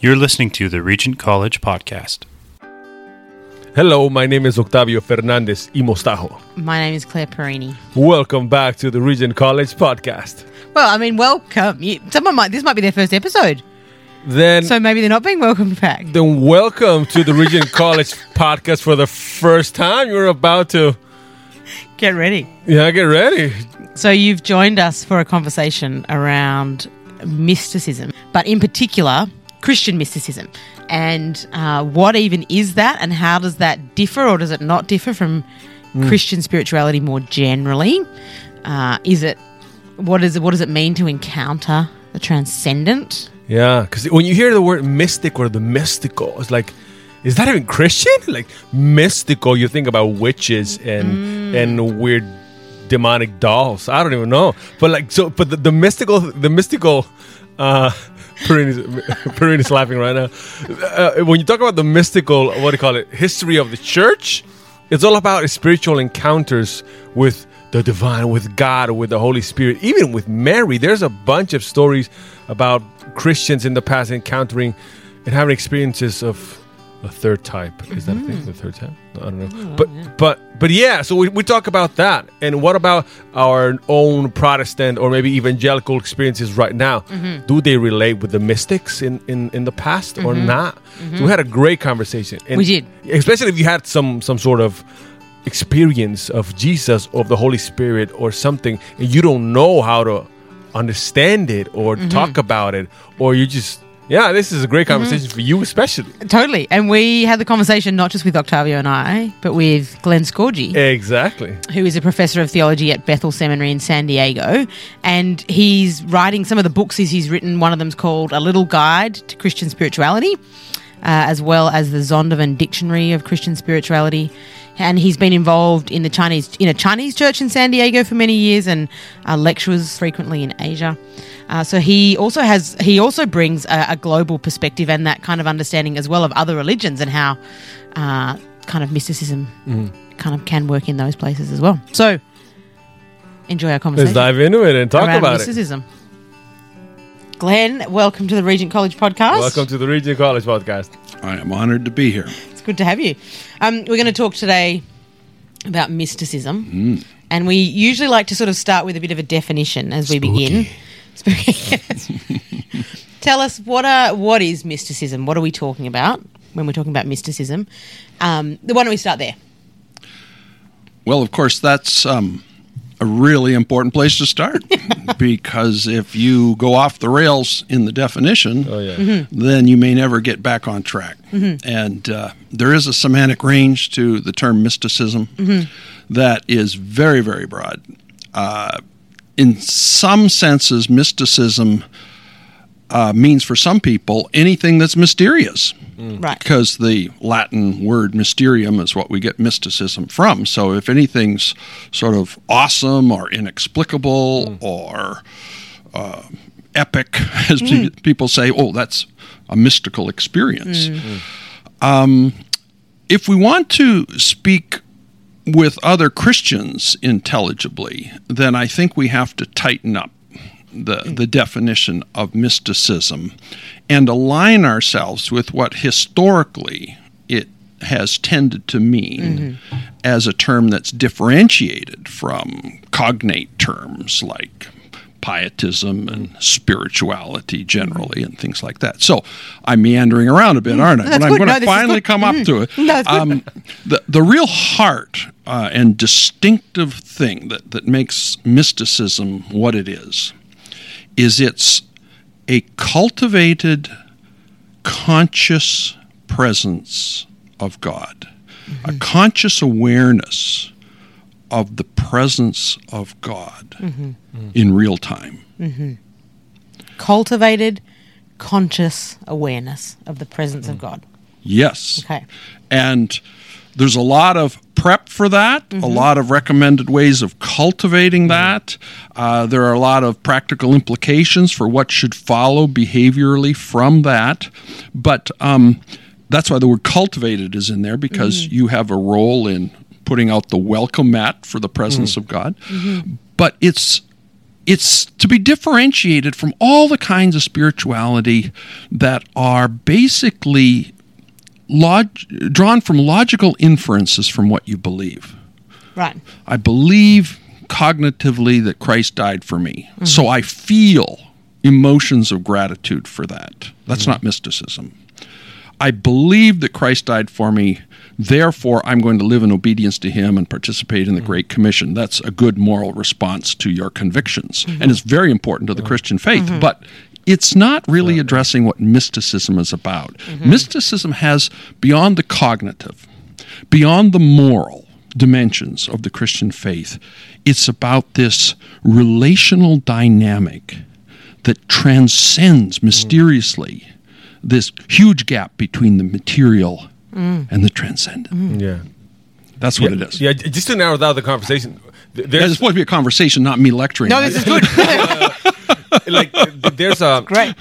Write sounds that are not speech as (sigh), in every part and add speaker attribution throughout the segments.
Speaker 1: You're listening to the Regent College Podcast.
Speaker 2: Hello, my name is Octavio Fernandez y Mostajo.
Speaker 3: My name is Claire Perini.
Speaker 2: Welcome back to the Regent College Podcast.
Speaker 3: Well, I mean, welcome. You, someone might. This might be their first episode,
Speaker 2: Then,
Speaker 3: so maybe they're not being welcomed back.
Speaker 2: then welcome to the Regent (laughs) College Podcast for the first time. You're about to,
Speaker 3: Get ready.
Speaker 2: yeah, get ready.
Speaker 3: So you've joined us for a conversation around mysticism, but in particular, Christian mysticism, and uh, what even is that, and how does that differ, or does it not differ from Christian spirituality more generally? Uh, is it what is it? What does it mean to encounter the transcendent?
Speaker 2: Yeah, because when you hear the word mystic or the mystical, it's like, is that even Christian? (laughs) Like mystical, you think about witches and and weird demonic dolls. I don't even know, but like so, but the, the mystical, the mystical. uh Perini (laughs) is, is laughing right now. Uh, when you talk about the mystical, what do you call it, history of the church, it's all about spiritual encounters with the divine, with God, with the Holy Spirit, even with Mary. There's a bunch of stories about Christians in the past encountering and having experiences of a third type. Is that a thing? Mm-hmm. The third type? I don't know. but but but yeah. So we, we talk about that. And what about our own Protestant or maybe evangelical experiences right now? Mm-hmm. Do they relate with the mystics in in, in the past or mm-hmm. not? So we had a great conversation. And
Speaker 3: We did.
Speaker 2: especially if you had some some sort of experience of Jesus of the Holy Spirit or something, and you don't know how to understand it or talk about it, or you just yeah, this is a great conversation for you, especially.
Speaker 3: Totally. And we had the conversation not just with Octavio and I, but with Glen Scorgie,
Speaker 2: Exactly.
Speaker 3: who is a professor of theology at Bethel Seminary in San Diego. And he's writing some of the books he's, he's written. One of them's called A Little Guide to Christian Spirituality, uh, as well as the Zondervan Dictionary of Christian Spirituality. And he's been involved in the Chinese in a Chinese church in San Diego for many years, and uh, lectures frequently in Asia. Uh, so he also has he also brings a, a global perspective and that kind of understanding as well of other religions and how uh, kind of mysticism kind of can work in those places as well. So enjoy our conversation
Speaker 2: Let's dive into it and talk
Speaker 3: around
Speaker 2: about it.
Speaker 3: mysticism. Glen, welcome to the Regent College podcast.
Speaker 2: Welcome to the Regent College Podcast.
Speaker 4: I am honored to be here.
Speaker 3: It's good to have you. Um, we're going to talk today about mysticism, and we usually like to sort of start with a bit of a definition as we begin. Spooky. (laughs) Tell us what are what is mysticism? What are we talking about when we're talking about mysticism? Um, why don't we start there?
Speaker 4: Well, of course, that's um, a really important place to start (laughs) because if you go off the rails in the definition,
Speaker 2: Oh yeah.
Speaker 3: Mm-hmm.
Speaker 4: then you may never get back on track. And uh, there is a semantic range to the term mysticism that is very, very broad. Uh, in some senses, mysticism uh, means for some people anything that's mysterious.
Speaker 3: Right.
Speaker 4: because the Latin word mysterium is what we get mysticism from. So if anything's sort of awesome or inexplicable or uh, epic, (laughs) as pe- people say, oh, that's a mystical experience. Um, if we want to speak with other Christians intelligibly, then I think we have to tighten up the, the definition of mysticism and align ourselves with what historically it has tended to mean mm-hmm. as a term that's differentiated from cognate terms like pietism and spirituality generally and things like that. So I'm meandering around a bit, aren't I? (laughs)
Speaker 3: That's
Speaker 4: but I'm going
Speaker 3: No,
Speaker 4: to finally come up to it.
Speaker 3: No.
Speaker 4: Um, the, the real heart uh, and distinctive thing that, that makes mysticism what it is is it's a cultivated conscious presence of God, a conscious awareness of the presence of God mm-hmm. mm. in real time. Mm-hmm.
Speaker 3: Cultivated, conscious awareness of the presence of mm. God.
Speaker 4: Yes.
Speaker 3: Okay.
Speaker 4: And there's a lot of prep for that, a mm-hmm. lot of recommended ways of cultivating mm. that. Uh, there are a lot of practical implications for what should follow behaviorally from that. But um, that's why the word cultivated is in there because you have a role in putting out the welcome mat for the presence mm-hmm. of God. Mm-hmm. But it's it's to be differentiated from all the kinds of spirituality that are basically log- drawn from logical inferences from what you believe.
Speaker 3: Right.
Speaker 4: I believe cognitively that Christ died for me. Mm-hmm. So I feel emotions of gratitude for that. That's not mysticism. I believe that Christ died for me. Therefore, I'm going to live in obedience to him and participate in the mm-hmm. Great Commission. That's a good moral response to your convictions. Mm-hmm. And it's very important to the Christian faith. Mm-hmm. But it's not really addressing what mysticism is about. Mysticism has, beyond the cognitive, beyond the moral dimensions of the Christian faith, it's about this relational dynamic that transcends mysteriously this huge gap between the material and the transcendent.
Speaker 2: Yeah.
Speaker 4: That's what it is.
Speaker 2: Yeah, just to narrow down the conversation, th-
Speaker 4: Yeah,
Speaker 2: there's
Speaker 4: It's supposed to be a conversation, not me lecturing.
Speaker 3: No, this is good. (laughs) (laughs)
Speaker 2: like there's a
Speaker 3: Great.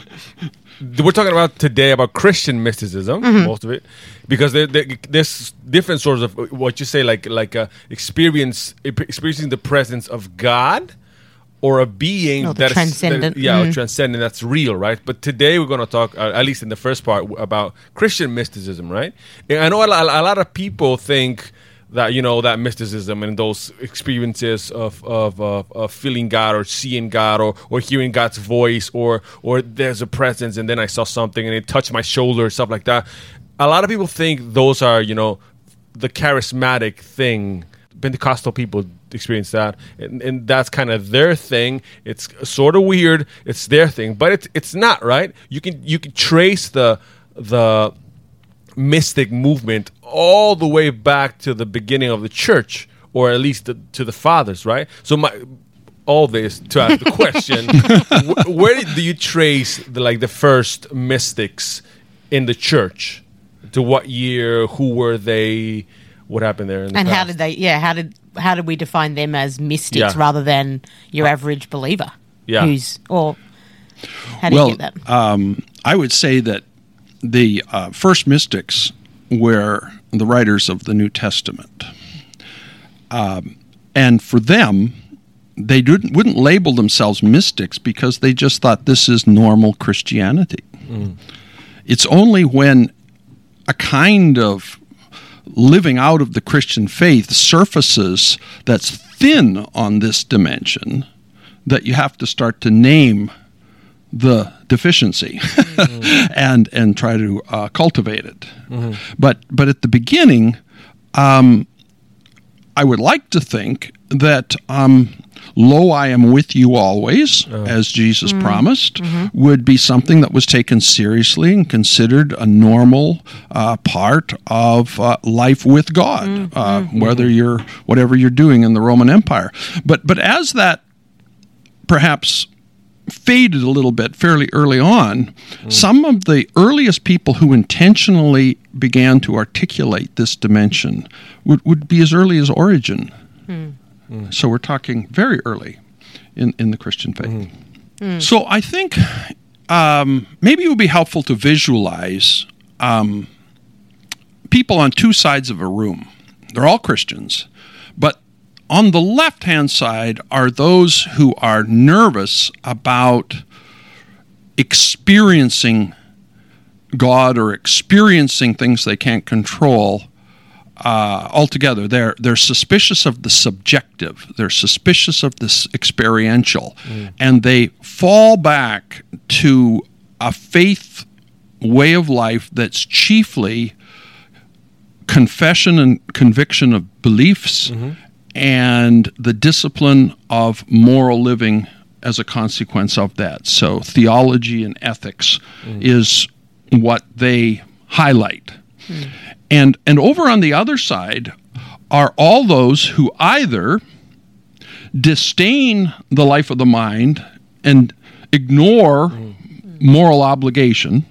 Speaker 2: we're talking about today about Christian mysticism,
Speaker 3: Mm-hmm.
Speaker 2: most of it, because there, there, there's different sorts of what you say, like like uh, experience experiencing the presence of God or a being
Speaker 3: Oh,
Speaker 2: that is-
Speaker 3: transcendent.
Speaker 2: that- yeah,
Speaker 3: Mhm.
Speaker 2: transcendent that's real, right? But today we're going to talk, uh, at least in the first part, about Christian mysticism, right? And I know a, a lot of people think that you know that mysticism and those experiences of of, of of feeling God or seeing God or or hearing God's voice or or there's a presence and then I saw something and it touched my shoulder stuff like that. A lot of people think those are you know the charismatic thing. Pentecostal people experience that, and, and that's kind of their thing. It's sort of weird. It's their thing, but it's it's not right. You can you can trace the the mystic movement all the way back to the beginning of the church, or at least the, to the fathers, right? So my all this to ask the question: (laughs) wh- Where do you trace the like the first mystics in the church? To what year? Who were they? What happened there? In the
Speaker 3: and how did they? Yeah, how did how do we define them as mystics
Speaker 2: Yeah.
Speaker 3: rather than your average believer?
Speaker 2: Yeah.
Speaker 3: Who's or how do
Speaker 4: well,
Speaker 3: you get that?
Speaker 4: um, I would say that the uh, first mystics were the writers of the New Testament, um, and for them, they didn't wouldn't label themselves mystics because they just thought this is normal Christianity. It's only when a kind of living out of the Christian faith surfaces that's thin on this dimension that you have to start to name the deficiency (laughs) and and try to uh, cultivate it. But but at the beginning, um, I would like to think that um, "Lo, I am with you always," uh-huh. as Jesus mm-hmm. promised, mm-hmm. would be something that was taken seriously and considered a normal uh, part of uh, life with God, mm-hmm. uh, whether you're whatever you're doing in the Roman Empire. But but as that perhaps faded a little bit fairly early on. Mm. Some of the earliest people who intentionally began to articulate this dimension would, would be as early as Origen. So we're talking very early in, in the Christian faith. So I think um, maybe it would be helpful to visualize um, people on two sides of a room. They're all Christians, but on the left hand side are those who are nervous about experiencing God or experiencing things they can't control uh, altogether. They're they're suspicious of the subjective. They're suspicious of this experiential, mm. and they fall back to a faith way of life that's chiefly confession and conviction of beliefs mm-hmm. and the discipline of moral living as a consequence of that. So theology and ethics mm. is what they highlight. Hmm. And and over on the other side are all those who either disdain the life of the mind and ignore mm. moral obligation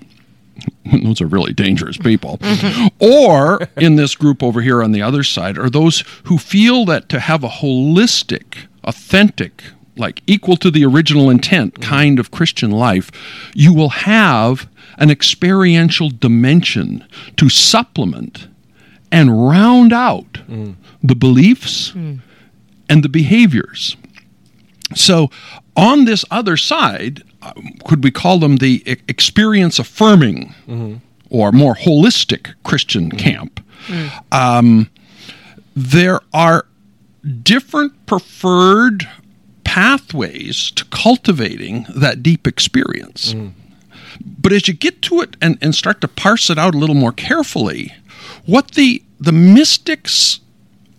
Speaker 4: (laughs) those are really dangerous people. Mm-hmm. or in this group over here on the other side are those who feel that to have a holistic, authentic, like equal to the original intent mm. kind of Christian life, you will have an experiential dimension to supplement and round out mm. the beliefs mm. and the behaviors. So, on this other side, uh, could we call them the experience affirming mm-hmm. or more holistic Christian mm-hmm. camp? Mm. Um, there are different preferred pathways to cultivating that deep experience. But as you get to it and, and start to parse it out a little more carefully, what the the mystics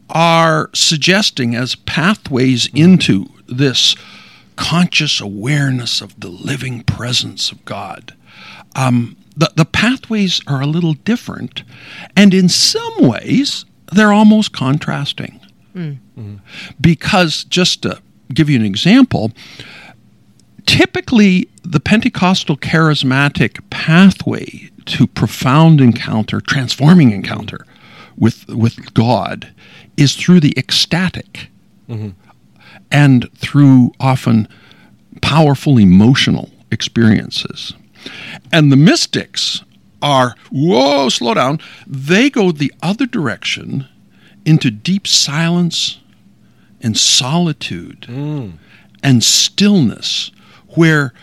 Speaker 4: are suggesting as pathways into this conscious awareness of the living presence of God. Um, the, the pathways are a little different, and in some ways, they're almost contrasting. Because, just to give you an example, typically the Pentecostal charismatic pathway to profound encounter, transforming encounter with with God is through the ecstatic mm-hmm. and through often powerful emotional experiences. And the mystics are, whoa, slow down. They go the other direction into deep silence and solitude mm. and stillness where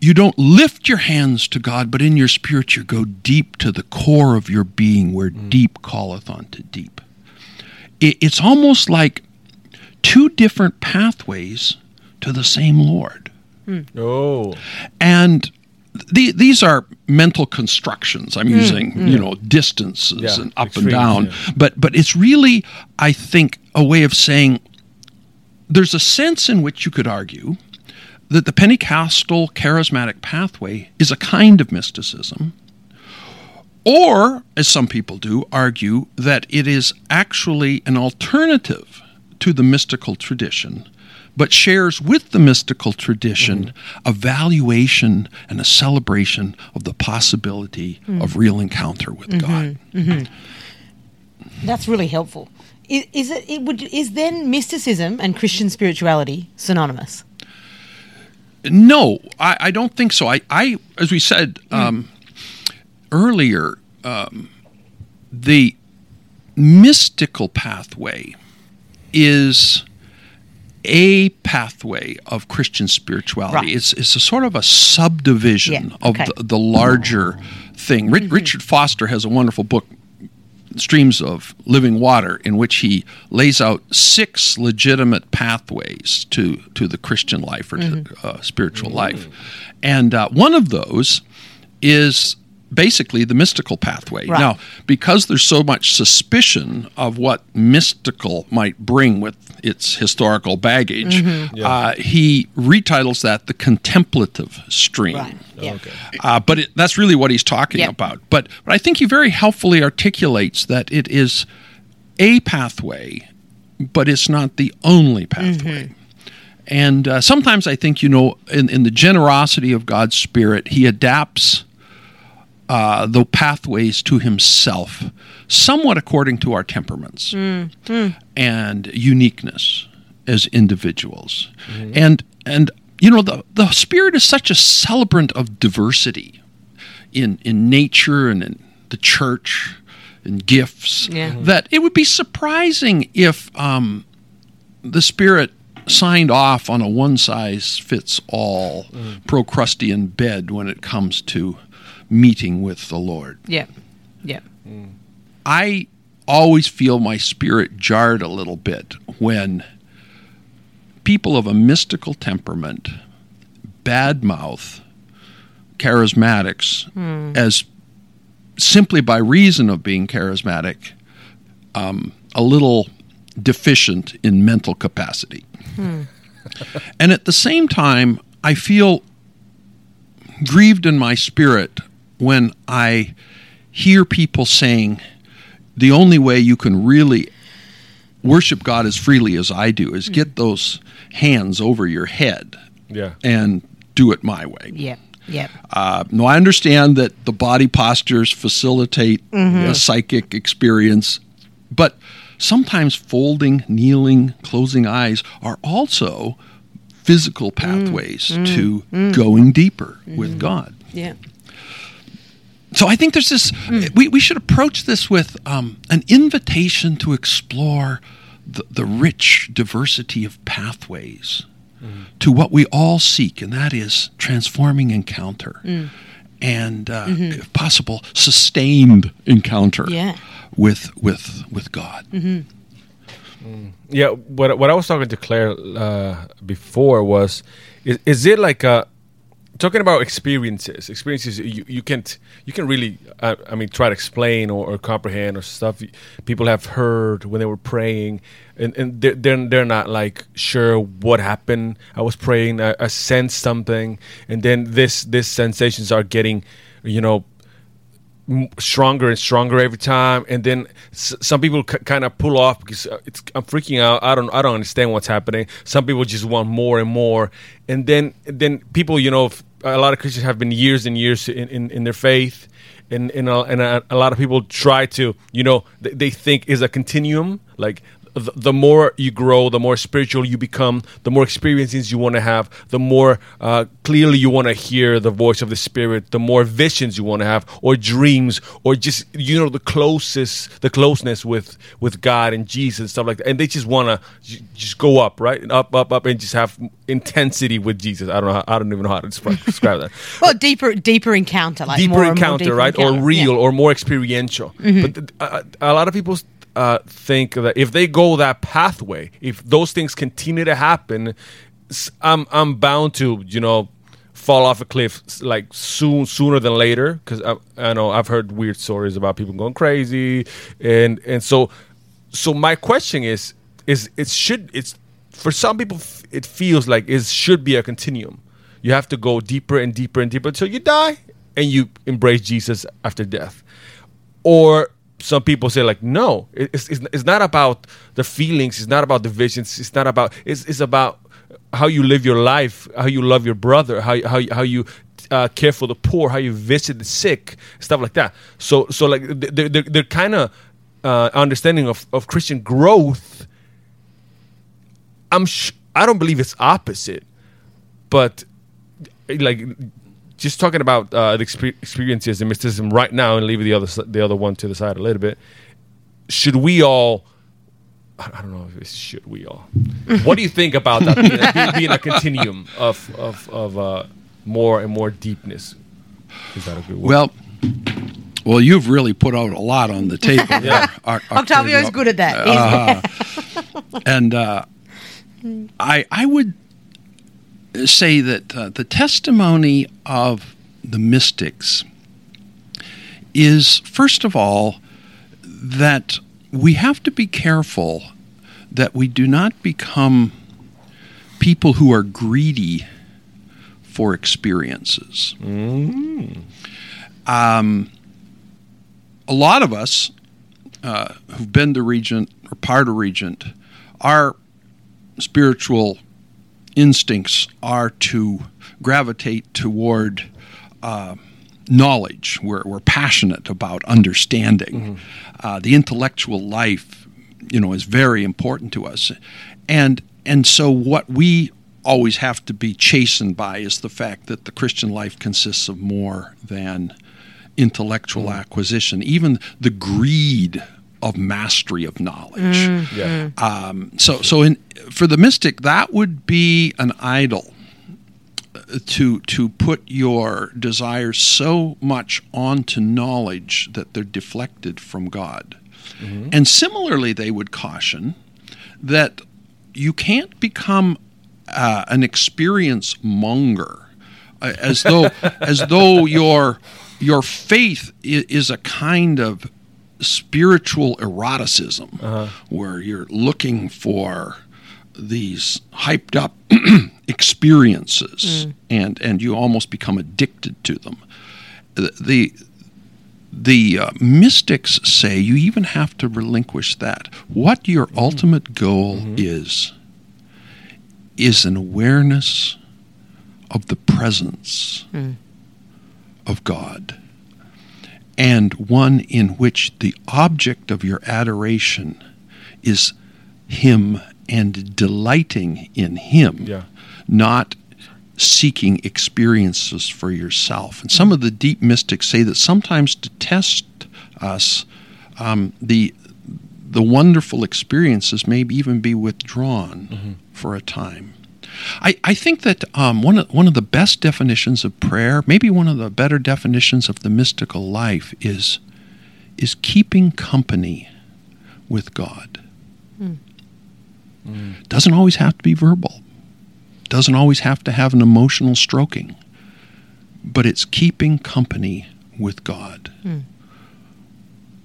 Speaker 4: you don't lift your hands to God, but in your spirit you go deep to the core of your being where mm. deep calleth unto deep. It, it's almost like two different pathways to the same Lord. Mm.
Speaker 2: Oh.
Speaker 4: And the, these are mental constructions. I'm mm, using, you know, distances
Speaker 2: Yeah,
Speaker 4: and up
Speaker 2: extremes,
Speaker 4: and down.
Speaker 2: yeah.
Speaker 4: But but it's really, I think, a way of saying there's a sense in which you could argue that the Pentecostal charismatic pathway is a kind of mysticism. Or, as some people do, argue that it is actually an alternative to the mystical tradition, but shares with the mystical tradition mm-hmm. a valuation and a celebration of the possibility mm. of real encounter with mm-hmm. God. Mm-hmm.
Speaker 3: That's really helpful. Is, is it, it would is then mysticism and Christian spirituality synonymous?
Speaker 4: No, I, I don't think so. I, I as we said um, earlier, um, the mystical pathway is a pathway of Christian spirituality.
Speaker 3: Right.
Speaker 4: It's it's a sort of a subdivision
Speaker 3: Yeah,
Speaker 4: of
Speaker 3: okay. Mm-hmm.
Speaker 4: the, the larger thing. Ri- Richard Foster has a wonderful book, Streams of Living Water, in which he lays out six legitimate pathways to to the Christian life or
Speaker 3: Mm-hmm.
Speaker 4: to uh, spiritual life, and uh, one of those is basically the mystical pathway.
Speaker 3: Right.
Speaker 4: Now, because there's so much suspicion of what mystical might bring with its historical baggage,
Speaker 3: Mm-hmm.
Speaker 4: uh, he retitles that the contemplative stream.
Speaker 3: Right. Yeah.
Speaker 2: Okay.
Speaker 4: Uh, but it, that's really what he's talking
Speaker 3: Yep.
Speaker 4: about. But, but I think he very helpfully articulates that it is a pathway, but it's not the only pathway. And uh, sometimes I think, you know, in, in the generosity of God's Spirit, he adapts uh, the pathways to himself, somewhat according to our temperaments mm, hmm. and uniqueness as individuals. Mm-hmm. And and you know the the spirit is such a celebrant of diversity in in nature and in the church and gifts
Speaker 3: Yeah. Mm-hmm.
Speaker 4: that it would be surprising if um, the spirit signed off on a one size fits all mm. procrustean bed when it comes to meeting with the Lord.
Speaker 3: Yeah. Yeah. Mm.
Speaker 4: I always feel my spirit jarred a little bit when people of a mystical temperament badmouth charismatics hmm. as simply by reason of being charismatic um, a little deficient in mental capacity. Hmm. and at the same time, I feel grieved in my spirit when I hear people saying the only way you can really worship God as freely as I do is hmm. get those hands over your head
Speaker 2: Yeah.
Speaker 4: and do it my way.
Speaker 3: Yeah. Yeah.
Speaker 4: Uh, no, I understand that the body postures facilitate mm-hmm. a psychic experience, but sometimes folding, kneeling, closing eyes are also physical mm. pathways mm. to mm. going deeper with mm-hmm. God.
Speaker 3: Yeah.
Speaker 4: So I think there's this. We, we should approach this with um, an invitation to explore the, the rich diversity of pathways to what we all seek, and that is transforming encounter. And, uh, if possible, sustained encounter
Speaker 3: Yeah.
Speaker 4: with with with God.
Speaker 2: Yeah, what what I was talking to Claire uh, before was, is, is it like a talking about experiences? Experiences you, you can't you can really uh, I mean try to explain or, or comprehend or stuff people have heard when they were praying, and and they're they're, they're not like sure what happened. I was praying, I, I sensed something, and then this this sensations are getting, you know, stronger and stronger every time and then some people kind of pull off because uh, it's I'm freaking out I don't I don't understand what's happening some people just want more and more and then then people you know a lot of Christians have been years and years in, in, in their faith and and, a, and a, a lot of people try to you know they, they think is a continuum like the, the more you grow, the more spiritual you become, the more experiences you want to have, the more uh, clearly you want to hear the voice of the Spirit, the more visions you want to have, or dreams, or just you know the closest, the closeness with with God and Jesus and stuff like that. And they just want to j- just go up, right, and up, up, up, and just have intensity with Jesus. I don't know. How, I don't even know how to describe, describe that (laughs)
Speaker 3: Well, deeper, deeper encounter, like
Speaker 2: deeper
Speaker 3: more and more
Speaker 2: encounter,
Speaker 3: deeper
Speaker 2: right,
Speaker 3: encounter.
Speaker 2: or real,
Speaker 3: Yeah. Mm-hmm.
Speaker 2: or more experiential. But th- uh, a lot of people uh, think that if they go that pathway, if those things continue to happen, I'm I'm bound to you know fall off a cliff like soon sooner than later because I, I know I've heard weird stories about people going crazy and and so so my question is is it should it's for some people it feels like it should be a continuum. You have to go deeper and deeper and deeper until you die and you embrace jesus after death. Or some people say like no it's, it's, it's not about the feelings it's not about the visions it's not about it's, it's about how you live your life how you love your brother how, how, how you uh, care for the poor how you visit the sick stuff like that. So so like they're, they're, they're kind of uh, understanding of, of christian growth. I'm sh- i don't believe it's opposite but like just talking about uh, the expe- experiences and mysticism right now and leave the other the other one to the side a little bit should we all I I don't know if it's should we all. (laughs) what do you think about that being, being, being a continuum of of, of uh, more and more deepness? Is that a good word?
Speaker 4: Well, well, you've really put out a lot on the table. (laughs)
Speaker 2: Yeah.
Speaker 4: there, Oc- (laughs)
Speaker 3: Octavio's
Speaker 4: Octavio.
Speaker 3: good at that. He's-
Speaker 4: and uh, I I would say that uh, the testimony of the mystics is first of all that we have to be careful that we do not become people who are greedy for experiences. Um, a lot of us uh, who've been to Regent or part of Regent, are spiritual instincts are to gravitate toward uh, knowledge. We're, we're passionate about understanding. Uh, the intellectual life, you know, is very important to us, and and so what we always have to be chastened by is the fact that the Christian life consists of more than intellectual acquisition, even the greed of mastery of knowledge.
Speaker 2: yeah.
Speaker 4: Um, so, so in for the mystic, that would be an idol uh, to to put your desires so much onto knowledge that they're deflected from God. And similarly, they would caution that you can't become uh, an experience monger, uh, as though (laughs) as though your your faith i- is a kind of spiritual eroticism, uh-huh. where you're looking for these hyped up (clears throat) experiences, mm. and and you almost become addicted to them. The the, the uh, mystics say you even have to relinquish that. What your mm-hmm. ultimate goal mm-hmm. is is an awareness of the presence mm. of God, and one in which the object of your adoration is Him and delighting in Him,
Speaker 2: Yeah.
Speaker 4: not seeking experiences for yourself. And some of the deep mystics say that sometimes to test us, um, the the wonderful experiences may even be withdrawn for a time. I, I think that um, one, of, one of the best definitions of prayer, maybe one of the better definitions of the mystical life, is, is keeping company with God. Hmm. Hmm. Doesn't always have to be verbal, doesn't always have to have an emotional stroking, but it's keeping company with God. Hmm.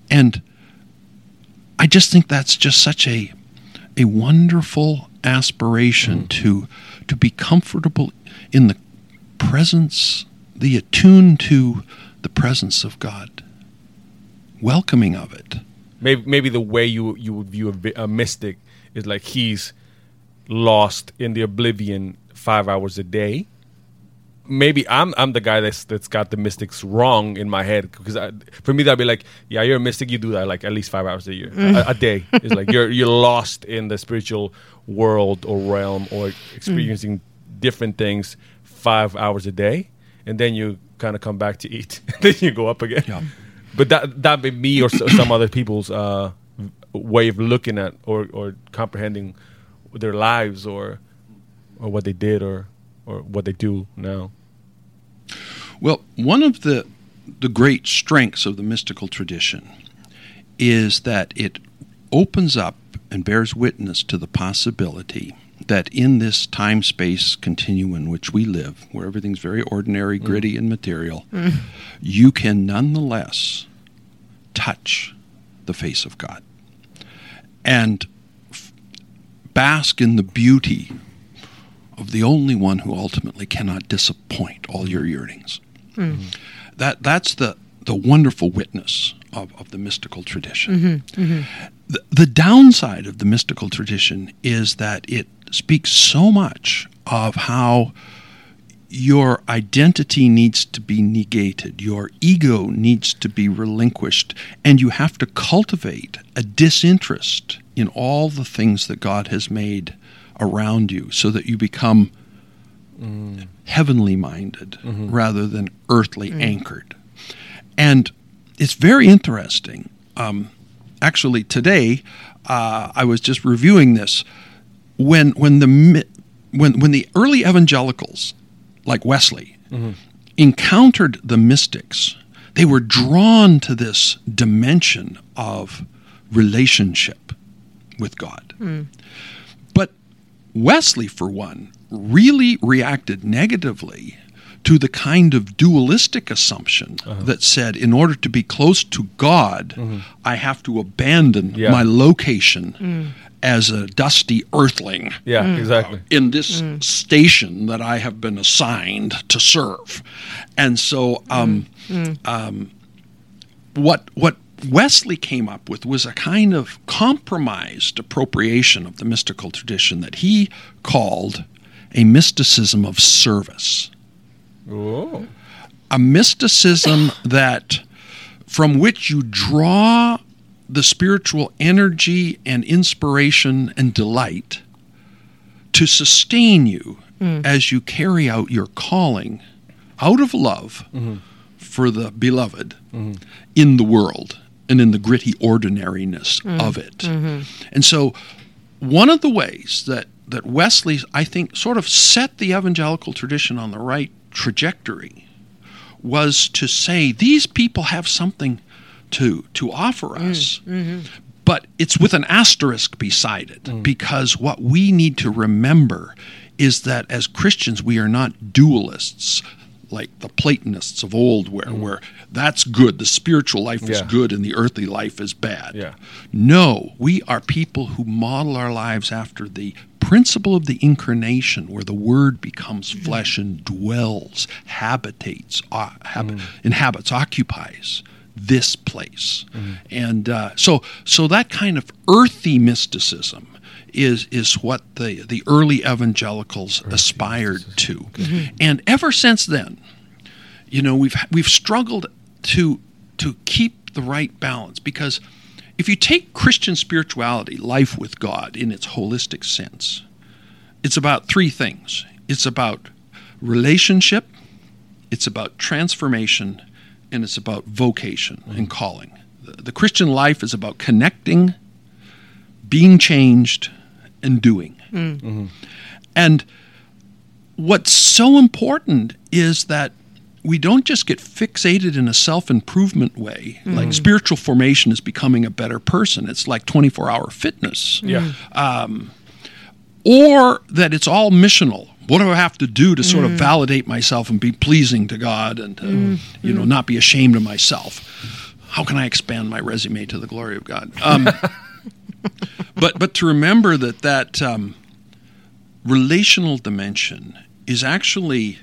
Speaker 4: And I just think that's just such a a wonderful aspiration to to be comfortable in the presence, the attuned to the presence of God, welcoming of it.
Speaker 2: Maybe maybe the way you you would view a, a mystic is like he's lost in the oblivion five hours a day. Maybe I'm I'm the guy that's that's got the mystics wrong in my head because I, for me that'd be like yeah you're a mystic you do that like at least five hours a year. A, a day. It's like you're you're lost in the spiritual world or realm or experiencing different things five hours a day and then you kind of come back to eat. (laughs) Then you go up again.
Speaker 4: Yeah.
Speaker 2: but that that be me or some other people's uh, way of looking at or, or comprehending their lives or or what they did or or what they do now.
Speaker 4: Well, one of the the great strengths of the mystical tradition is that it opens up and bears witness to the possibility that in this time space continuum in which we live, where everything's very ordinary, mm. gritty, and material, mm. you can nonetheless touch the face of God. And f- bask in the beauty of the only one who ultimately cannot disappoint all your yearnings. Hmm. Mm-hmm. That that's the the wonderful witness of, of the mystical tradition. Mm-hmm. Mm-hmm. The, the downside of the mystical tradition is that it speaks so much of how your identity needs to be negated, your ego needs to be relinquished, and you have to cultivate a disinterest in all the things that God has made around you so that you become heavenly minded rather than earthly anchored. And it's very interesting. Um, actually, today uh, I was just reviewing this when when the when when the early evangelicals, like Wesley, encountered the mystics, they were drawn to this dimension of relationship with God. But Wesley, for one, really reacted negatively to the kind of dualistic assumption uh-huh. that said, in order to be close to God, mm-hmm. I have to abandon
Speaker 2: Yeah.
Speaker 4: my location mm. as a dusty earthling
Speaker 2: Yeah, mm. exactly.
Speaker 4: in this mm. station that I have been assigned to serve. And so, um, um, what what Wesley came up with was a kind of compromised appropriation of the mystical tradition that he called a mysticism of service.
Speaker 2: Oh,
Speaker 4: a mysticism that from which you draw the spiritual energy and inspiration and delight to sustain you mm. as you carry out your calling out of love mm-hmm. for the beloved mm-hmm. in the world and in the gritty ordinariness mm. of it. Mm-hmm. And so one of the ways that that Wesley, I think, sort of set the evangelical tradition on the right trajectory was to say these people have something to to offer mm, us. Mm-hmm. But it's with an asterisk beside it mm. because what we need to remember is that as Christians we are not dualists like the Platonists of old where where that's good the spiritual life is
Speaker 2: Yeah.
Speaker 4: good and the earthly life is bad.
Speaker 2: Yeah.
Speaker 4: No, we are people who model our lives after the principle of the incarnation, where the Word becomes flesh and dwells, habitates, uh, hab- inhabits, occupies this place, and uh, so so that kind of earthy mysticism is is what the the early evangelicals aspired to, mm-hmm. and ever since then, you know we've we've struggled to to keep the right balance because if you take Christian spirituality, life with God in its holistic sense, it's about three things. It's about relationship, it's about transformation, and it's about vocation and mm-hmm. calling. The, the Christian life is about connecting, being changed, and doing. Mm. Mm-hmm. And what's so important is that we don't just get fixated in a self improvement way. Like mm-hmm. spiritual formation is becoming a better person. It's like 24 hour fitness.
Speaker 2: Yeah.
Speaker 4: Um, or that it's all missional. What do I have to do to sort of mm. validate myself and be pleasing to God and to, you know, not be ashamed of myself? How can I expand my resume to the glory of God? Um, (laughs) but but to remember that that um, relational dimension is actually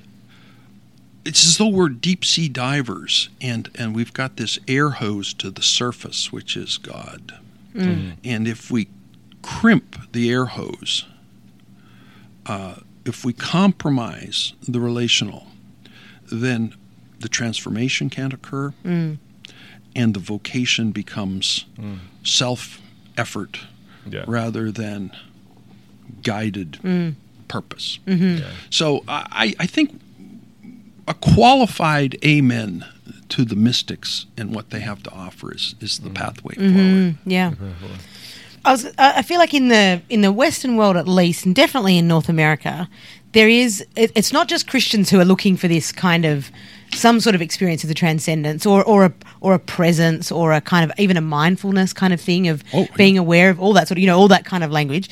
Speaker 4: it's as though we're deep sea divers and and we've got this air hose to the surface which is god. And if we crimp the air hose uh, if we compromise the relational then the transformation can't occur. And the vocation becomes self effort
Speaker 2: Yeah.
Speaker 4: rather than guided mm. purpose. Mm-hmm.
Speaker 2: Yeah.
Speaker 4: So I, I think a qualified amen to the mystics and what they have to offer is, is the mm-hmm. pathway mm-hmm. forward.
Speaker 3: Yeah. I was. I I feel like in the in the Western world, at least, and definitely in North America, there is. It, it's not just Christians who are looking for this kind of some sort of experience of the transcendence, or or a or a presence, or a kind of even a mindfulness kind of thing of
Speaker 4: Oh, yeah.
Speaker 3: being aware of all that sort of you know all that kind of language,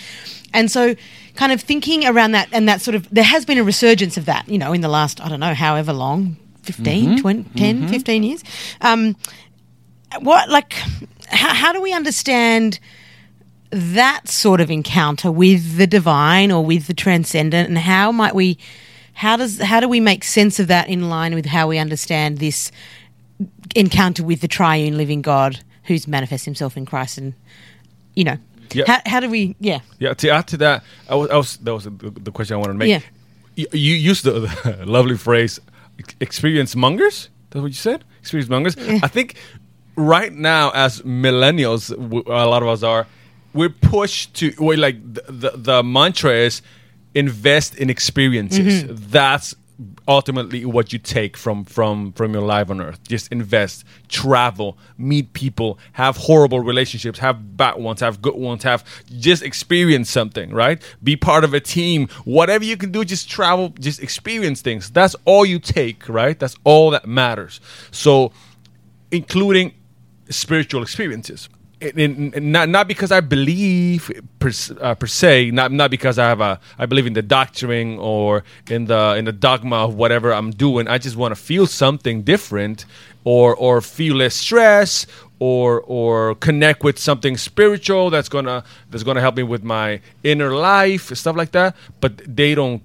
Speaker 3: and so kind of thinking around that and that sort of there has been a resurgence of that you know in the last I don't know however long 15, 20, 10, 15 years. Um, what like how, how do we understand that sort of encounter with the divine or with the transcendent and how might we how does how do we make sense of that in line with how we understand this encounter with the triune living god who's manifest himself in christ and you know
Speaker 2: Yeah.
Speaker 3: how, how do we yeah
Speaker 2: Yeah, to add to that, I was, I was that was the, question I wanted to make.
Speaker 3: Yeah.
Speaker 2: You, you used the, (laughs) the lovely phrase "experience mongers." That's what you said. Experience mongers. I think right now, as millennials, a lot of us are, we're pushed to. We're like the, the the mantra is invest in experiences. Mm-hmm. That's ultimately what you take from from from your life on earth just invest travel meet people have horrible relationships have bad ones have good ones have just experience something right be part of a team whatever you can do just travel just experience things that's all you take right that's all that matters so including spiritual experiences. In- in- not not because I believe per, uh, per se, not not because I have a I believe in the doctrine or in the in the dogma of whatever I'm doing. I just want to feel something different, or or feel less stress, or or connect with something spiritual that's gonna that's gonna help me with my inner life, stuff like that. But they don't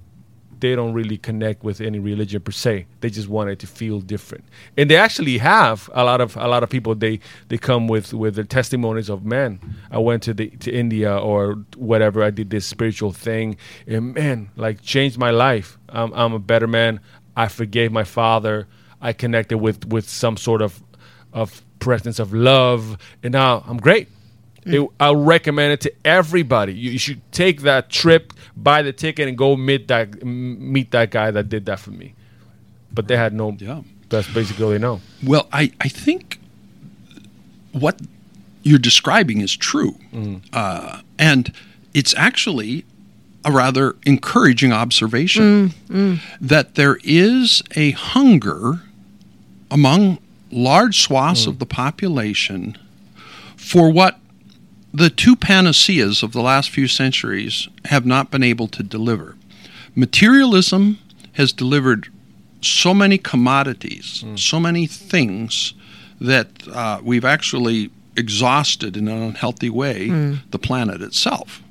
Speaker 2: they don't really connect with any religion per se. They just want it to feel different, and they actually have a lot of a lot of people. They they come with with their testimonies of man. I went to the to India or whatever. I did this spiritual thing, and man, like changed my life. I'm, I'm a better man. I forgave my father. I connected with with some sort of of presence of love, and now I'm great. It, I'll recommend it to everybody. You, you should take that trip, buy the ticket, and go meet that meet that guy that did that for me. But they had no.
Speaker 4: Yeah.
Speaker 2: That's basically all they know.
Speaker 4: Well, I, I think what you're describing is true. Mm-hmm. Uh, and it's actually a rather encouraging observation mm, mm. that there is a hunger among large swaths mm. of the population for what the two panaceas of the last few centuries have not been able to deliver. Materialism has delivered so many commodities, so many things that uh, we've actually exhausted in an unhealthy way the planet itself.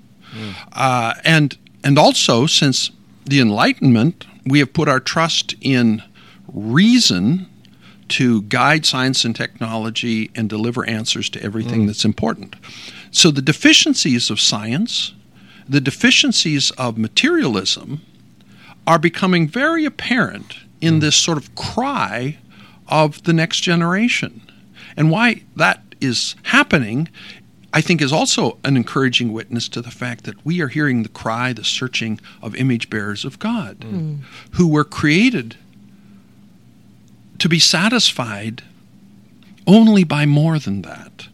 Speaker 4: Uh, and and also since the Enlightenment, we have put our trust in reason to guide science and technology and deliver answers to everything mm. that's important. So the deficiencies of science, the deficiencies of materialism, are becoming very apparent in mm. this sort of cry of the next generation. And why that is happening, I think, is also an encouraging witness to the fact that we are hearing the cry, the searching of image bearers of God, mm. who were created to be satisfied only by more than that.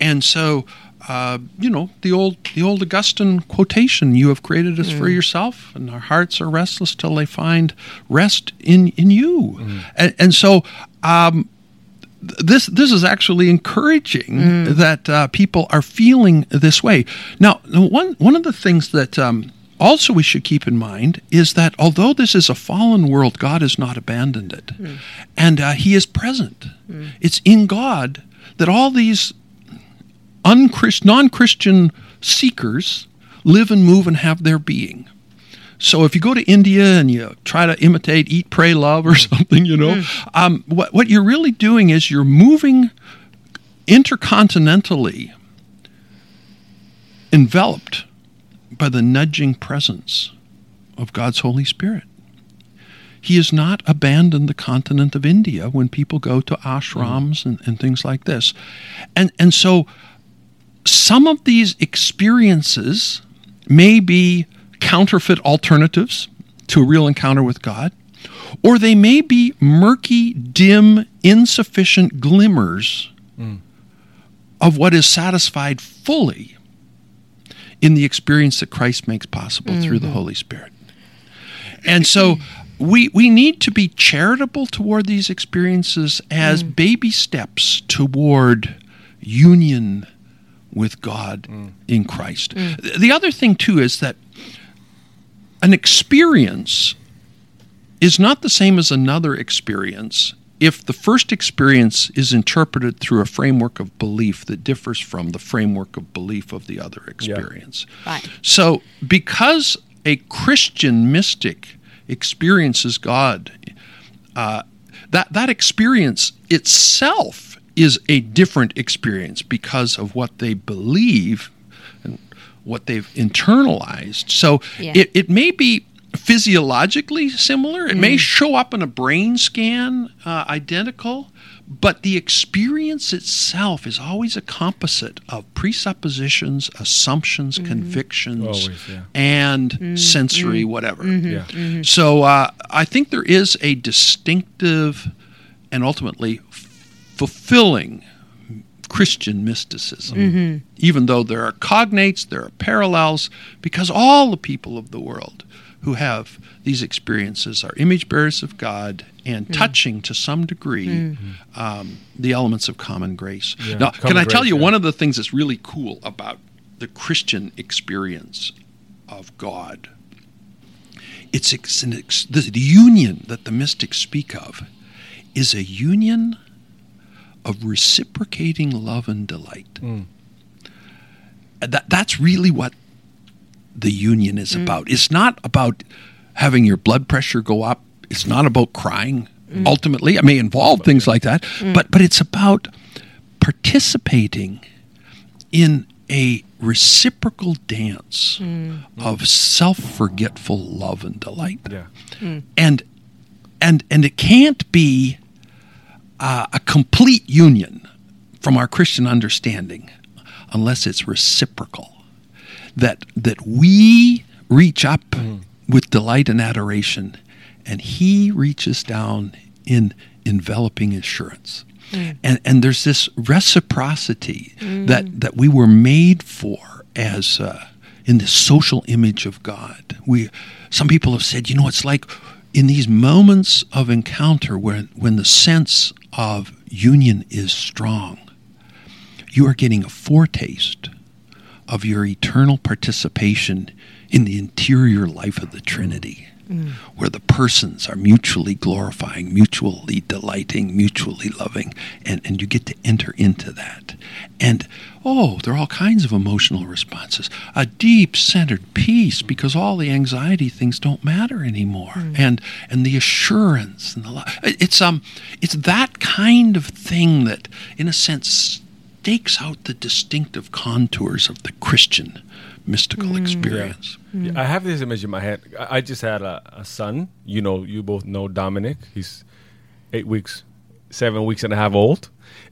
Speaker 4: And so uh, you know the old the old Augustine quotation: "You have created us for yourself, and our hearts are restless till they find rest in in you." And, and so. Um, this this is actually encouraging that uh, people are feeling this way. Now, one one of the things that um, also we should keep in mind is that although this is a fallen world, God has not abandoned it, and uh, He is present. It's in God that all these unchrist- non-Christian seekers live and move and have their being. So if you go to India and you try to imitate eat, pray, love, or something, you know, um, what what you're really doing is you're moving intercontinentally, enveloped by the nudging presence of God's Holy Spirit. He has not abandoned the continent of India when people go to ashrams and, and things like this. And and so some of these experiences may be counterfeit alternatives to a real encounter with God, or they may be murky, dim, insufficient glimmers mm. of what is satisfied fully in the experience that Christ makes possible through the mm-hmm. Holy Spirit. And so we we need to be charitable toward these experiences as mm. baby steps toward union with God mm. in Christ. Mm. The other thing too is that an experience is not the same as another experience if the first experience is interpreted through a framework of belief that differs from the framework of belief of the other experience.
Speaker 3: Right.
Speaker 4: So, because a Christian mystic experiences God, uh, that that experience itself is a different experience because of what they believe and what they've internalized. So,
Speaker 3: Yeah.
Speaker 4: it, it may be physiologically similar. It may mm. show up in a brain scan uh, identical, but the experience itself is always a composite of presuppositions, assumptions, mm-hmm. convictions,
Speaker 2: Always, yeah.
Speaker 4: and mm-hmm. sensory mm-hmm. whatever.
Speaker 2: Yeah.
Speaker 4: So uh, I think there is a distinctive and ultimately fulfilling Christian mysticism, even though there are cognates, there are parallels, because all the people of the world who have these experiences are image bearers of God and mm. touching to some degree mm. um, the elements of common grace.
Speaker 2: Yeah,
Speaker 4: Now, can
Speaker 2: common
Speaker 4: I tell
Speaker 2: grace,
Speaker 4: you
Speaker 2: yeah.
Speaker 4: one of the things that's really cool about the Christian experience of God? It's, ex- an ex- the, the union that the mystics speak of is a union of reciprocating love and delight. And That, that's really what the union is mm. about. It's not about having your blood pressure go up. It's not about crying. Mm. Ultimately, it may involve things mm. like that, but but it's about participating in a reciprocal dance of self-forgetful love and delight
Speaker 2: Yeah.
Speaker 4: and and and it can't be uh, a complete union from our Christian understanding unless it's reciprocal. That that we reach up mm. with delight and adoration, and He reaches down in enveloping assurance. Mm. And and there's this reciprocity mm. that that we were made for as uh, in the social image of God. We some people have said, you know, it's like in these moments of encounter when when the sense of union is strong, you are getting a foretaste of your eternal participation in the interior life of the Trinity, where the persons are mutually glorifying, mutually delighting, mutually loving, and, and you get to enter into that. And oh, there are all kinds of emotional responses. A deep centered peace because all the anxiety things don't matter anymore. And and the assurance and the lo- it's um it's that kind of thing that in a sense stakes out the distinctive contours of the Christian mystical mm. experience.
Speaker 2: Yeah, mm. I have this image in my head. I I just had a, a son. You know, you both know Dominic. He's eight weeks, seven weeks and a half old.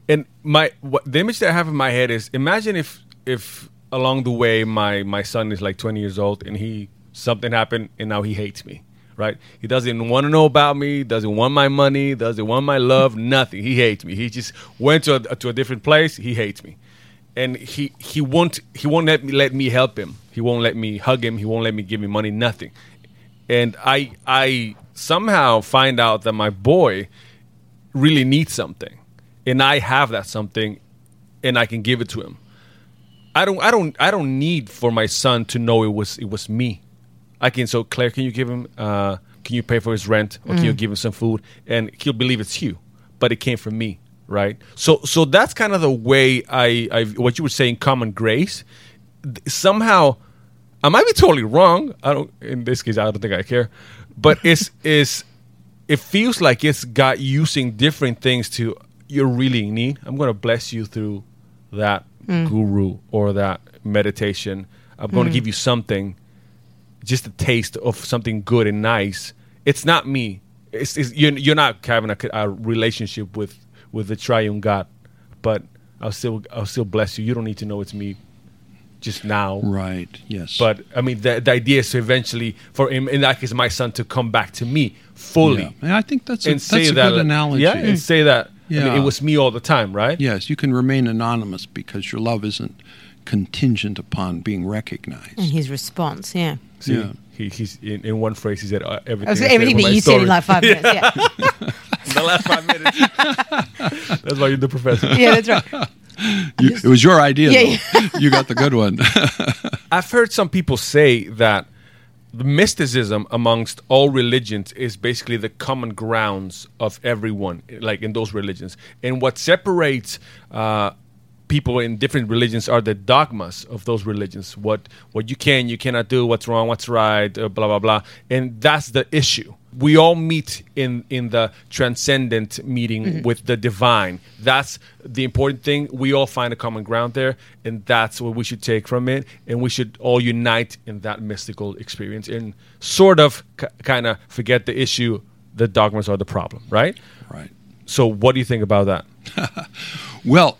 Speaker 2: And my what, the image that I have in my head is: imagine if if along the way my my son is like twenty years old and he something happened and now he hates me. Right? He doesn't want to know about me. Doesn't want my money. Doesn't want my love. Nothing. He hates me. He just went to a, to a different place. He hates me and he he won't he won't let me let me help him. He won't let me hug him. He won't let me give him money. Nothing. And I I somehow find out that my boy really needs something, and I have that something, and I can give it to him. I don't I don't I don't need for my son to know it was it was me. I can so Claire, can you give him uh can you pay for his rent or can you mm. give him some food and he'll believe it's you, but it came from me, right? So so that's kind of the way I I what you were saying common grace. Somehow I might be totally wrong. I don't in this case I don't think I care. But it's (laughs) is it feels like it's God using different things to you're really in need. I'm gonna bless you through that mm. guru or that meditation. I'm going to mm. give you something, just a taste of something good and nice. It's not me. It's, it's you're, you're not having a, a relationship with with the triune God, but I'll still I'll still bless you. You don't need to know it's me, just now.
Speaker 4: Right. Yes.
Speaker 2: But I mean, the, the idea is to eventually, for him, in that case, my son to come back to me fully
Speaker 4: Yeah. And I think that's a,
Speaker 2: and
Speaker 4: that's
Speaker 2: say
Speaker 4: a
Speaker 2: that.
Speaker 4: good uh, analogy.
Speaker 2: Yeah, and say that. I mean, it was me all the time, right?
Speaker 4: Yes, you can remain anonymous because your love isn't contingent upon being recognized.
Speaker 3: And his response, yeah.
Speaker 2: See,
Speaker 4: Yeah.
Speaker 2: he, he's in, in one phrase. He said uh, everything. Said
Speaker 3: everything
Speaker 2: for
Speaker 3: that
Speaker 2: my
Speaker 3: you said in like five minutes. Yeah, (laughs)
Speaker 2: the last five minutes. (laughs) That's why you're the professor.
Speaker 3: yeah, that's right. (laughs)
Speaker 4: You, it was your idea.
Speaker 3: Yeah,
Speaker 4: though. you got the good one.
Speaker 2: I've heard some people say that the mysticism amongst all religions is basically the common grounds of everyone, like in those religions. And what separates uh, people in different religions are the dogmas of those religions. What what you can, you cannot do. What's wrong, what's right. Uh, blah blah blah. And that's the issue. We all meet in in the transcendent meeting with the divine. That's the important thing. We all find a common ground there, and that's what we should take from it. And we should all unite in that mystical experience and sort of k- kind of forget the issue. The dogmas are the problem, right?
Speaker 4: right.
Speaker 2: So, what do you think about that? (laughs)
Speaker 4: Well,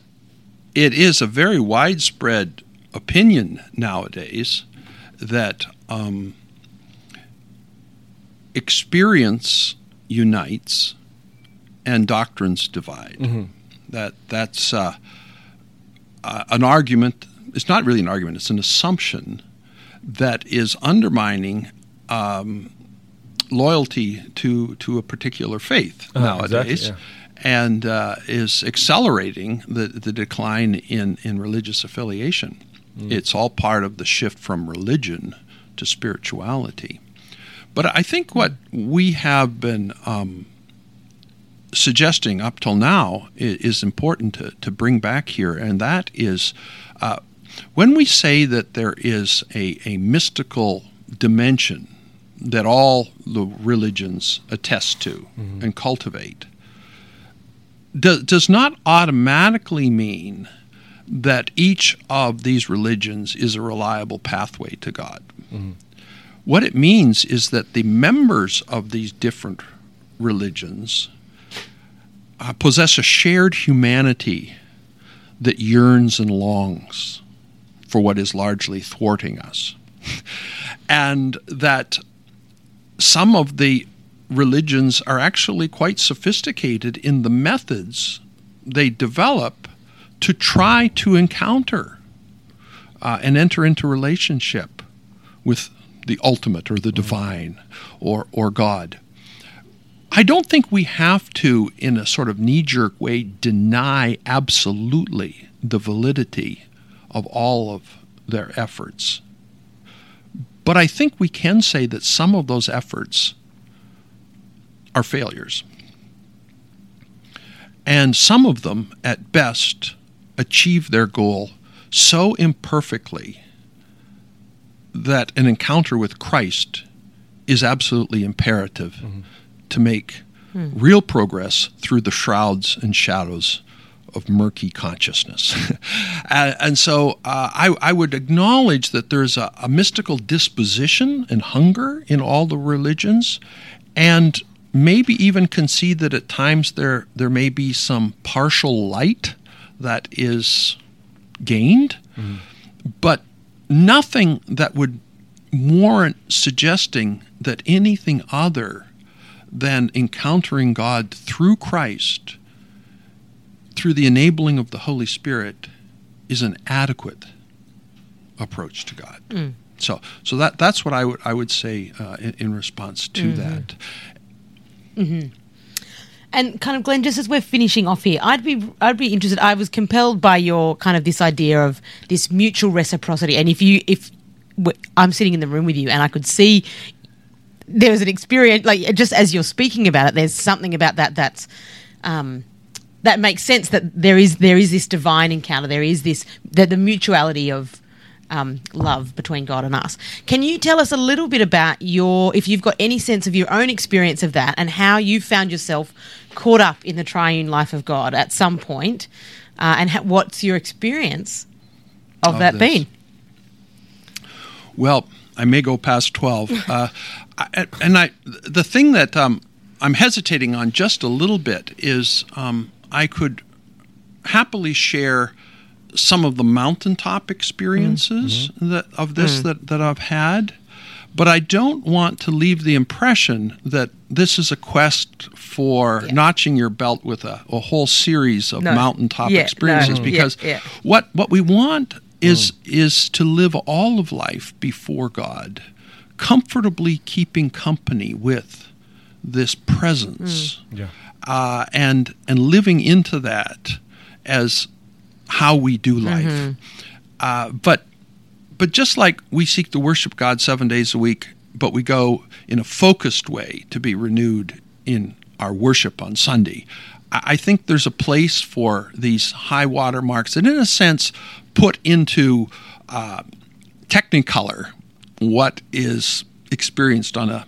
Speaker 4: it is a very widespread opinion nowadays that um, experience unites and doctrines divide. That that's uh, uh, an argument. It's not really an argument. It's an assumption that is undermining um, loyalty to to a particular faith
Speaker 2: exactly,
Speaker 4: nowadays,
Speaker 2: yeah.
Speaker 4: And uh, is accelerating the the decline in in religious affiliation. It's all part of the shift from religion to spirituality. But I think what we have been um, suggesting up till now is, is important to, to bring back here, and that is uh, when we say that there is a, a mystical dimension that all the religions attest to and cultivate, do, does not automatically mean that each of these religions is a reliable pathway to God. What it means is that the members of these different religions uh, possess a shared humanity that yearns and longs for what is largely thwarting us. (laughs) and that some of the religions are actually quite sophisticated in the methods they develop to try to encounter uh, and enter into relationship with the ultimate or the divine or, or God. I don't think we have to, in a sort of knee jerk way, deny absolutely the validity of all of their efforts. But I think we can say that some of those efforts are failures. And some of them, at best, achieve their goal so imperfectly that an encounter with Christ is absolutely imperative to make real progress through the shrouds and shadows of murky consciousness. (laughs) and, and so uh, I, I would acknowledge that there's a, a mystical disposition and hunger in all the religions, and maybe even concede that at times there, there may be some partial light that is gained, mm-hmm. but nothing that would warrant suggesting that anything other than encountering God through Christ, through the enabling of the Holy Spirit, is an adequate approach to God. Mm. So, so that that's what I would I would say uh, in, in response to mm-hmm. that.
Speaker 3: And kind of Glen, just as we're finishing off here, I'd be I'd be interested. I was compelled by your kind of this idea of this mutual reciprocity. And if you if I'm sitting in the room with you and I could see there was an experience like just as you're speaking about it, there's something about that that's um, that makes sense that there is there is this divine encounter. There is this the, the mutuality of um, love between God and us. Can you tell us a little bit about your, if you've got any sense of your own experience of that and how you found yourself caught up in the triune life of God at some point, uh, and ha- what's your experience of,
Speaker 4: Of
Speaker 3: that
Speaker 4: this.
Speaker 3: been?
Speaker 4: Well, I may go past 12. (laughs) Uh, I, and I, the thing that um, I'm hesitating on just a little bit is um, I could happily share some of the mountaintop experiences mm-hmm. Mm-hmm. that, of this mm. that, that I've had. But I don't want to leave the impression that this is a quest for
Speaker 3: Yeah.
Speaker 4: notching your belt with a, a whole series of
Speaker 3: No.
Speaker 4: mountaintop
Speaker 3: Yeah,
Speaker 4: experiences
Speaker 3: no.
Speaker 4: because
Speaker 3: Yeah, yeah.
Speaker 4: what what we want is mm. is to live all of life before God, comfortably keeping company with this presence, mm.
Speaker 2: Yeah.
Speaker 4: uh, and and living into that as how we do life.
Speaker 3: Mm-hmm.
Speaker 4: Uh, but but just like we seek to worship God seven days a week, but we go in a focused way to be renewed in our worship on Sunday. I think there's a place for these high water marks that, in a sense, put into uh, technicolor what is experienced on a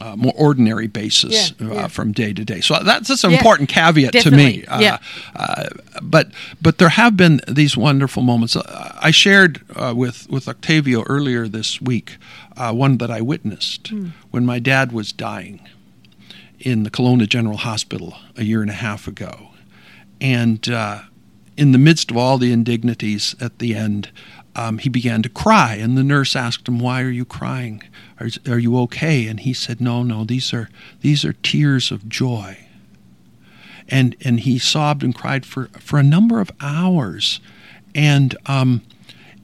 Speaker 4: uh, more ordinary basis
Speaker 3: Yeah,
Speaker 4: uh, from day to day. So that's, that's an
Speaker 3: Yeah,
Speaker 4: important caveat to me. Uh,
Speaker 3: yeah.
Speaker 4: uh, but but there have been these wonderful moments. Uh, I shared uh, with with Octavio earlier this week uh, one that I witnessed when my dad was dying in the Kelowna General Hospital a year and a half ago, and uh, in the midst of all the indignities at the end. Um, he began to cry, and the nurse asked him, "Why are you crying? Are, are you okay?" And he said, "No, no. These are these are tears of joy." and and he sobbed and cried for for a number of hours, and um,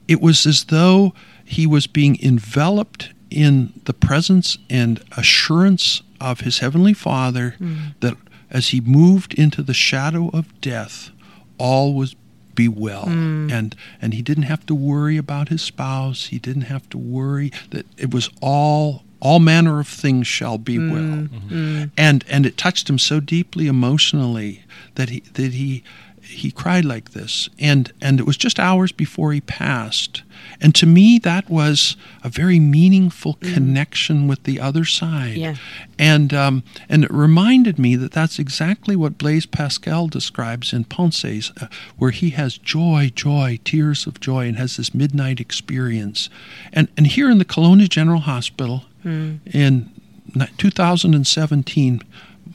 Speaker 4: it was as though he was being enveloped in the presence and assurance of his heavenly Father that as he moved into the shadow of death, all was be well. Mm. And and he didn't have to worry about his spouse. He didn't have to worry that it was all all manner of things shall be mm. well. Mm. And and it touched him so deeply emotionally that he that he he cried like this and and it was just hours before he passed and to me that was a very meaningful connection with the other side
Speaker 3: Yeah.
Speaker 4: and um, and it reminded me that that's exactly what Blaise Pascal describes in Pensées, uh, where he has joy, joy, tears of joy, and has this midnight experience. And and here in the Kelowna General Hospital in 2017.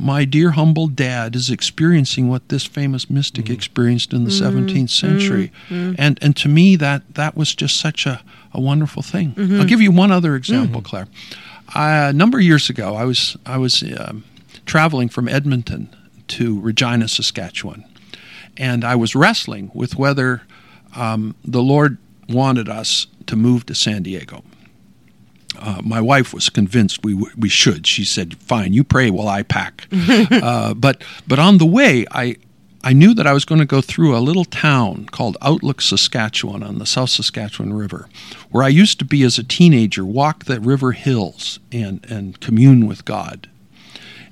Speaker 4: My dear humble dad is experiencing what this famous mystic mm. experienced in the mm-hmm. 17th mm-hmm. century, mm-hmm. and and to me that that was just such a, a wonderful thing. I'll give you one other example, Claire. I, a number of years ago, I was I was um, traveling from Edmonton to Regina, Saskatchewan, and I was wrestling with whether um, the Lord wanted us to move to San Diego. Uh, my wife was convinced we we should. She said, "Fine, you pray while I pack." (laughs) uh, but but on the way, I I knew that I was going to go through a little town called Outlook, Saskatchewan, on the South Saskatchewan River, where I used to be as a teenager, walk the river hills and and commune with God.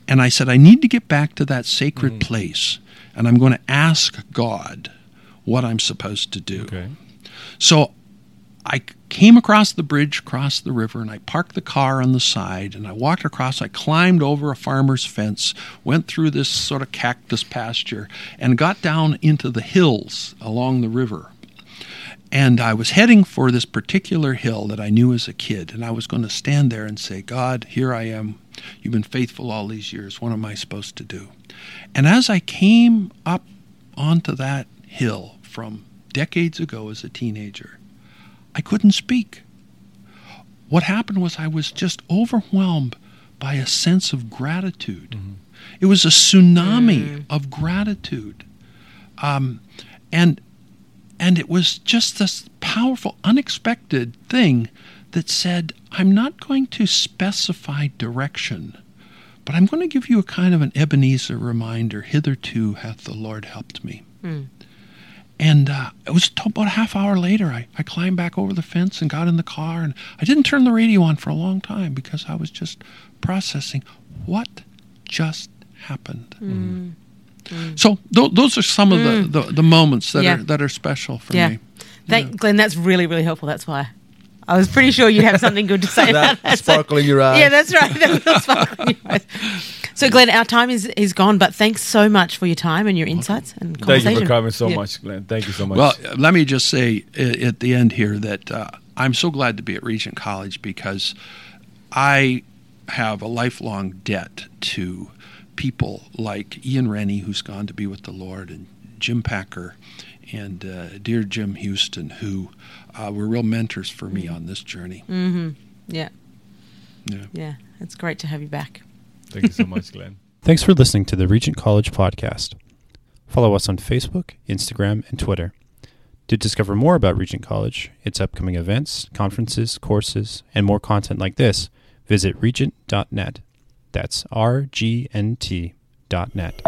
Speaker 4: And I said, I need to get back to that sacred place, and I'm going to ask God what I'm supposed to do.
Speaker 2: Okay.
Speaker 4: So I came across the bridge, across the river, and I parked the car on the side and I walked across. I climbed over a farmer's fence, went through this sort of cactus pasture, and got down into the hills along the river. And I was heading for this particular hill that I knew as a kid, and I was going to stand there and say, God, here I am. You've been faithful all these years. What am I supposed to do? And as I came up onto that hill from decades ago as a teenager, I couldn't speak. What happened was I was just overwhelmed by a sense of gratitude. Mm-hmm. It was a tsunami mm. of gratitude. Um, and and it was just this powerful, unexpected thing that said, I'm not going to specify direction, but I'm going to give you a kind of an Ebenezer reminder hitherto hath the Lord helped me. Hmm. And uh, it was about a half hour later, I, I climbed back over the fence and got in the car. And I didn't turn the radio on for a long time because I was just processing what just happened. Mm. Mm. So th- those are some of the, mm. the, the moments that
Speaker 3: Yeah.
Speaker 4: are that are special for
Speaker 3: Yeah.
Speaker 4: me.
Speaker 3: Thank, Glen, that's really, really helpful. That's why. I was pretty sure you'd have something good to say (laughs) about
Speaker 2: That
Speaker 3: that. so-
Speaker 2: sparkle in your eyes.
Speaker 3: Yeah, that's right. That little sparkle in your eyes. So, Glen, our time is, is gone, but thanks so much for your time and your insights and
Speaker 2: Thank you for coming so
Speaker 3: Yeah.
Speaker 2: much, Glen. Thank you so much.
Speaker 4: Well, let me just say at the end here that uh, I'm so glad to be at Regent College because I have a lifelong debt to people like Ian Rennie, who's gone to be with the Lord, and Jim Packer, and uh, dear Jim Houston, who uh, were real mentors for me on this journey.
Speaker 3: Yeah,
Speaker 4: Yeah.
Speaker 3: yeah. It's great to have you back.
Speaker 2: Thank you so much, Glen. (laughs)
Speaker 1: Thanks for listening to the Regent College podcast. Follow us on Facebook, Instagram, and Twitter. To discover more about Regent College, its upcoming events, conferences, courses, and more content like this, visit regent.net. That's R G N T dot net.